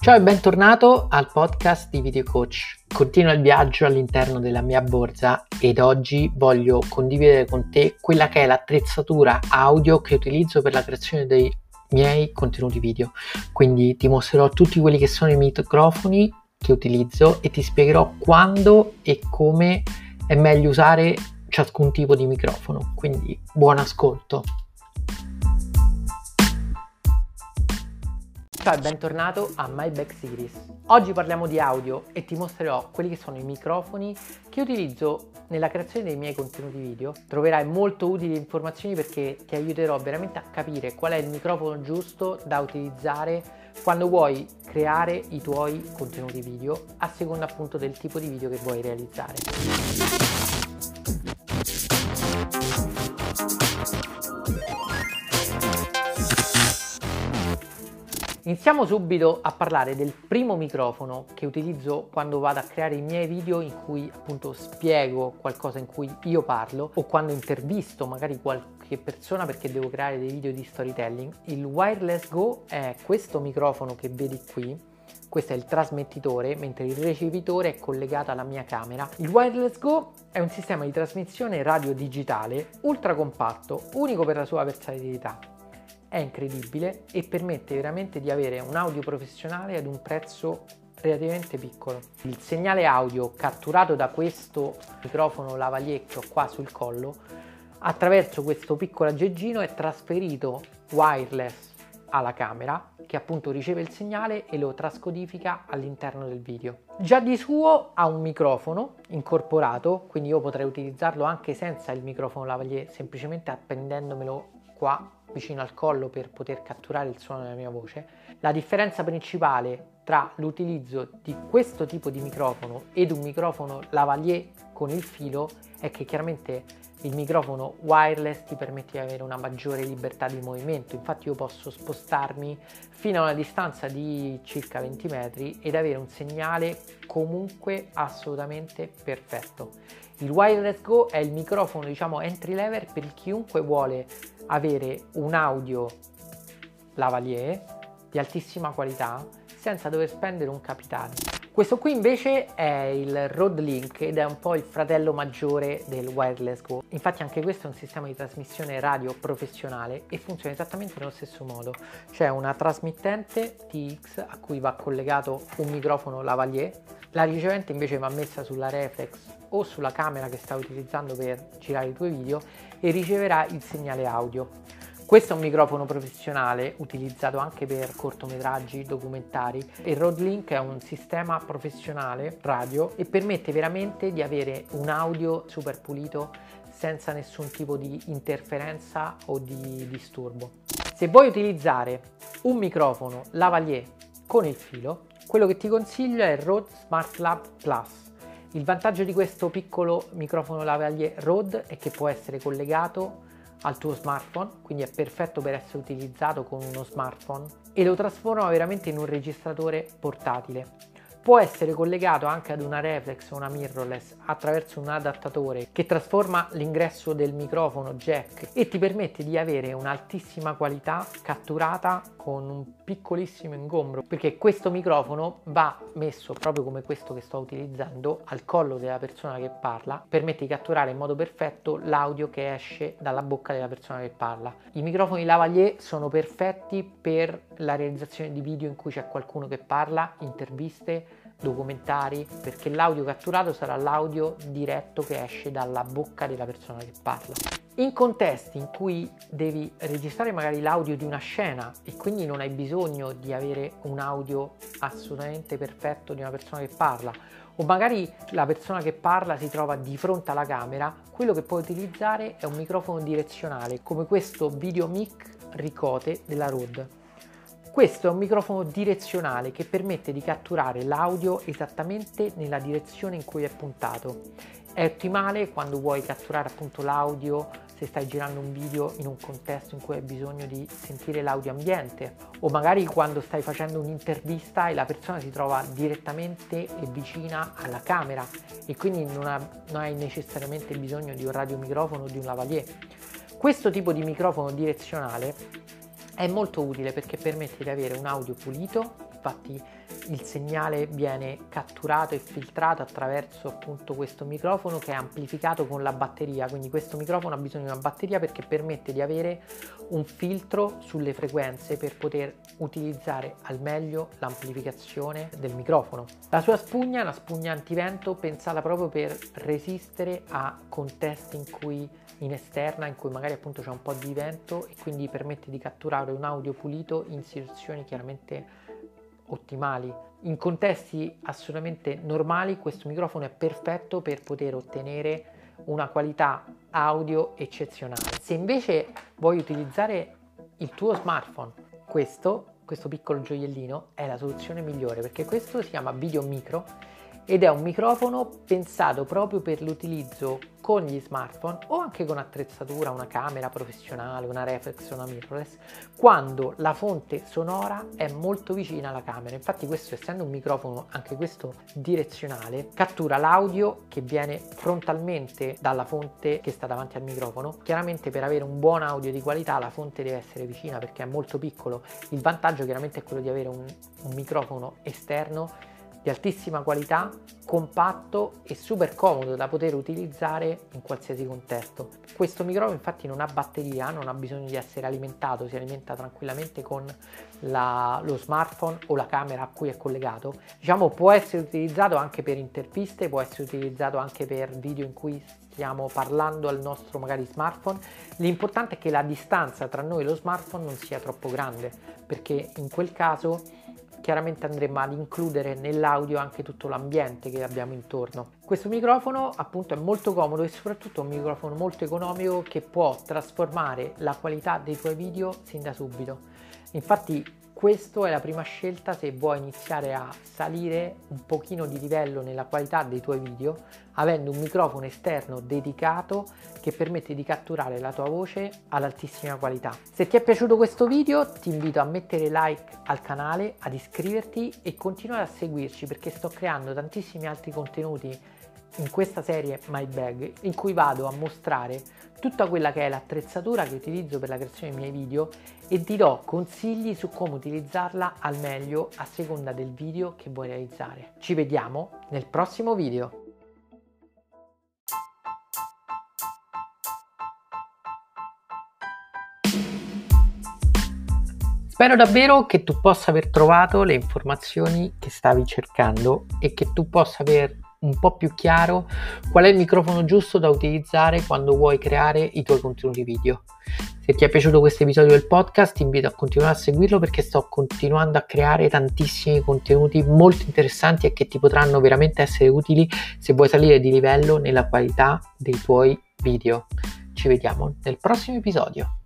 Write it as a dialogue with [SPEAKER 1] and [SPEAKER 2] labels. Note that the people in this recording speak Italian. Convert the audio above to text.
[SPEAKER 1] Ciao e bentornato al podcast di Video Coach. Continuo il viaggio all'interno della mia borsa ed oggi voglio condividere con te quella che è l'attrezzatura audio che utilizzo per la creazione dei miei contenuti video. Quindi ti mostrerò tutti quelli che sono i microfoni che utilizzo e ti spiegherò quando e come è meglio usare ciascun tipo di microfono. Quindi buon ascolto. Ciao e bentornato a My Back Series. Oggi parliamo di audio e ti mostrerò quelli che sono i microfoni che utilizzo nella creazione dei miei contenuti video. Troverai molto utili informazioni perché ti aiuterò veramente a capire qual è il microfono giusto da utilizzare quando vuoi creare i tuoi contenuti video a seconda appunto del tipo di video che vuoi realizzare. Iniziamo subito a parlare del primo microfono che utilizzo quando vado a creare i miei video in cui appunto spiego qualcosa in cui io parlo o quando intervisto magari qualche persona perché devo creare dei video di storytelling. Il Wireless Go è questo microfono che vedi qui questo è il trasmettitore, mentre il ricevitore è collegato alla mia camera. Il Wireless Go è un sistema di trasmissione radio digitale ultra compatto, unico per la sua versatilità è incredibile e permette veramente di avere un audio professionale ad un prezzo relativamente piccolo. Il segnale audio catturato da questo microfono lavalier che ho qua sul collo attraverso questo piccolo aggeggino è trasferito wireless alla camera che appunto riceve il segnale e lo trascodifica all'interno del video. Già di suo ha un microfono incorporato, quindi io potrei utilizzarlo anche senza il microfono lavalier, semplicemente appendendomelo qua vicino al collo per poter catturare il suono della mia voce. La differenza principale tra l'utilizzo di questo tipo di microfono ed un microfono lavalier con il filo è che chiaramente il microfono wireless ti permette di avere una maggiore libertà di movimento, infatti io posso spostarmi fino a una distanza di circa 20 metri ed avere un segnale comunque assolutamente perfetto. Il Wireless Go è il microfono diciamo entry level per chiunque vuole avere un audio lavalier di altissima qualità senza dover spendere un capitale. Questo qui invece è il Rode Link ed è un po' il fratello maggiore del Wireless Go. Infatti anche questo è un sistema di trasmissione radio professionale e funziona esattamente nello stesso modo. C'è una trasmittente TX a cui va collegato un microfono lavalier, la ricevente invece va messa sulla reflex o sulla camera che stai utilizzando per girare i tuoi video e riceverà il segnale audio. Questo è un microfono professionale utilizzato anche per cortometraggi, documentari. Il Rode Link è un sistema professionale radio e permette veramente di avere un audio super pulito senza nessun tipo di interferenza o di disturbo. Se vuoi utilizzare un microfono lavalier con il filo, quello che ti consiglio è il Rode Smart Lab Plus il vantaggio di questo piccolo microfono lavalier Rode è che può essere collegato al tuo smartphone, quindi è perfetto per essere utilizzato con uno smartphone e lo trasforma veramente in un registratore portatile. Può essere collegato anche ad una reflex o una mirrorless attraverso un adattatore che trasforma l'ingresso del microfono jack e ti permette di avere un'altissima qualità catturata con un piccolissimo ingombro perché questo microfono va messo proprio come questo che sto utilizzando al collo della persona che parla permette di catturare in modo perfetto l'audio che esce dalla bocca della persona che parla i microfoni lavalier sono perfetti per la realizzazione di video in cui c'è qualcuno che parla interviste documentari, perché l'audio catturato sarà l'audio diretto che esce dalla bocca della persona che parla. In contesti in cui devi registrare magari l'audio di una scena e quindi non hai bisogno di avere un audio assolutamente perfetto di una persona che parla, o magari la persona che parla si trova di fronte alla camera, quello che puoi utilizzare è un microfono direzionale come questo Video Mic Ricote della Rode questo è un microfono direzionale che permette di catturare l'audio esattamente nella direzione in cui è puntato. È ottimale quando vuoi catturare appunto l'audio se stai girando un video in un contesto in cui hai bisogno di sentire l'audio ambiente o magari quando stai facendo un'intervista e la persona si trova direttamente e vicina alla camera e quindi non, ha, non hai necessariamente bisogno di un radiomicrofono o di un lavalier. Questo tipo di microfono direzionale è molto utile perché permette di avere un audio pulito, infatti il segnale viene catturato e filtrato attraverso appunto questo microfono che è amplificato con la batteria, quindi questo microfono ha bisogno di una batteria perché permette di avere un filtro sulle frequenze per poter utilizzare al meglio l'amplificazione del microfono. La sua spugna è una spugna antivento pensata proprio per resistere a contesti in cui in esterna in cui magari appunto c'è un po' di vento e quindi permette di catturare un audio pulito in situazioni chiaramente ottimali. In contesti assolutamente normali questo microfono è perfetto per poter ottenere una qualità audio eccezionale. Se invece vuoi utilizzare il tuo smartphone, questo, questo piccolo gioiellino è la soluzione migliore perché questo si chiama Video Micro ed è un microfono pensato proprio per l'utilizzo con gli smartphone o anche con attrezzatura, una camera professionale, una reflex, una mirrorless, quando la fonte sonora è molto vicina alla camera. Infatti questo essendo un microfono, anche questo direzionale, cattura l'audio che viene frontalmente dalla fonte che sta davanti al microfono. Chiaramente per avere un buon audio di qualità la fonte deve essere vicina perché è molto piccolo. Il vantaggio chiaramente è quello di avere un, un microfono esterno di altissima qualità, compatto e super comodo da poter utilizzare in qualsiasi contesto. Questo microfono infatti non ha batteria, non ha bisogno di essere alimentato, si alimenta tranquillamente con la, lo smartphone o la camera a cui è collegato. Diciamo può essere utilizzato anche per interviste, può essere utilizzato anche per video in cui stiamo parlando al nostro magari smartphone. L'importante è che la distanza tra noi e lo smartphone non sia troppo grande, perché in quel caso chiaramente andremo ad includere nell'audio anche tutto l'ambiente che abbiamo intorno. Questo microfono appunto è molto comodo e soprattutto un microfono molto economico che può trasformare la qualità dei tuoi video sin da subito. Infatti questa è la prima scelta se vuoi iniziare a salire un pochino di livello nella qualità dei tuoi video avendo un microfono esterno dedicato che permette di catturare la tua voce all'altissima qualità. Se ti è piaciuto questo video ti invito a mettere like al canale, ad iscriverti e continuare a seguirci perché sto creando tantissimi altri contenuti in questa serie My Bag in cui vado a mostrare tutta quella che è l'attrezzatura che utilizzo per la creazione dei miei video e ti do consigli su come utilizzarla al meglio a seconda del video che vuoi realizzare. Ci vediamo nel prossimo video. Spero davvero che tu possa aver trovato le informazioni che stavi cercando e che tu possa aver un po' più chiaro qual è il microfono giusto da utilizzare quando vuoi creare i tuoi contenuti video. Se ti è piaciuto questo episodio del podcast ti invito a continuare a seguirlo perché sto continuando a creare tantissimi contenuti molto interessanti e che ti potranno veramente essere utili se vuoi salire di livello nella qualità dei tuoi video. Ci vediamo nel prossimo episodio.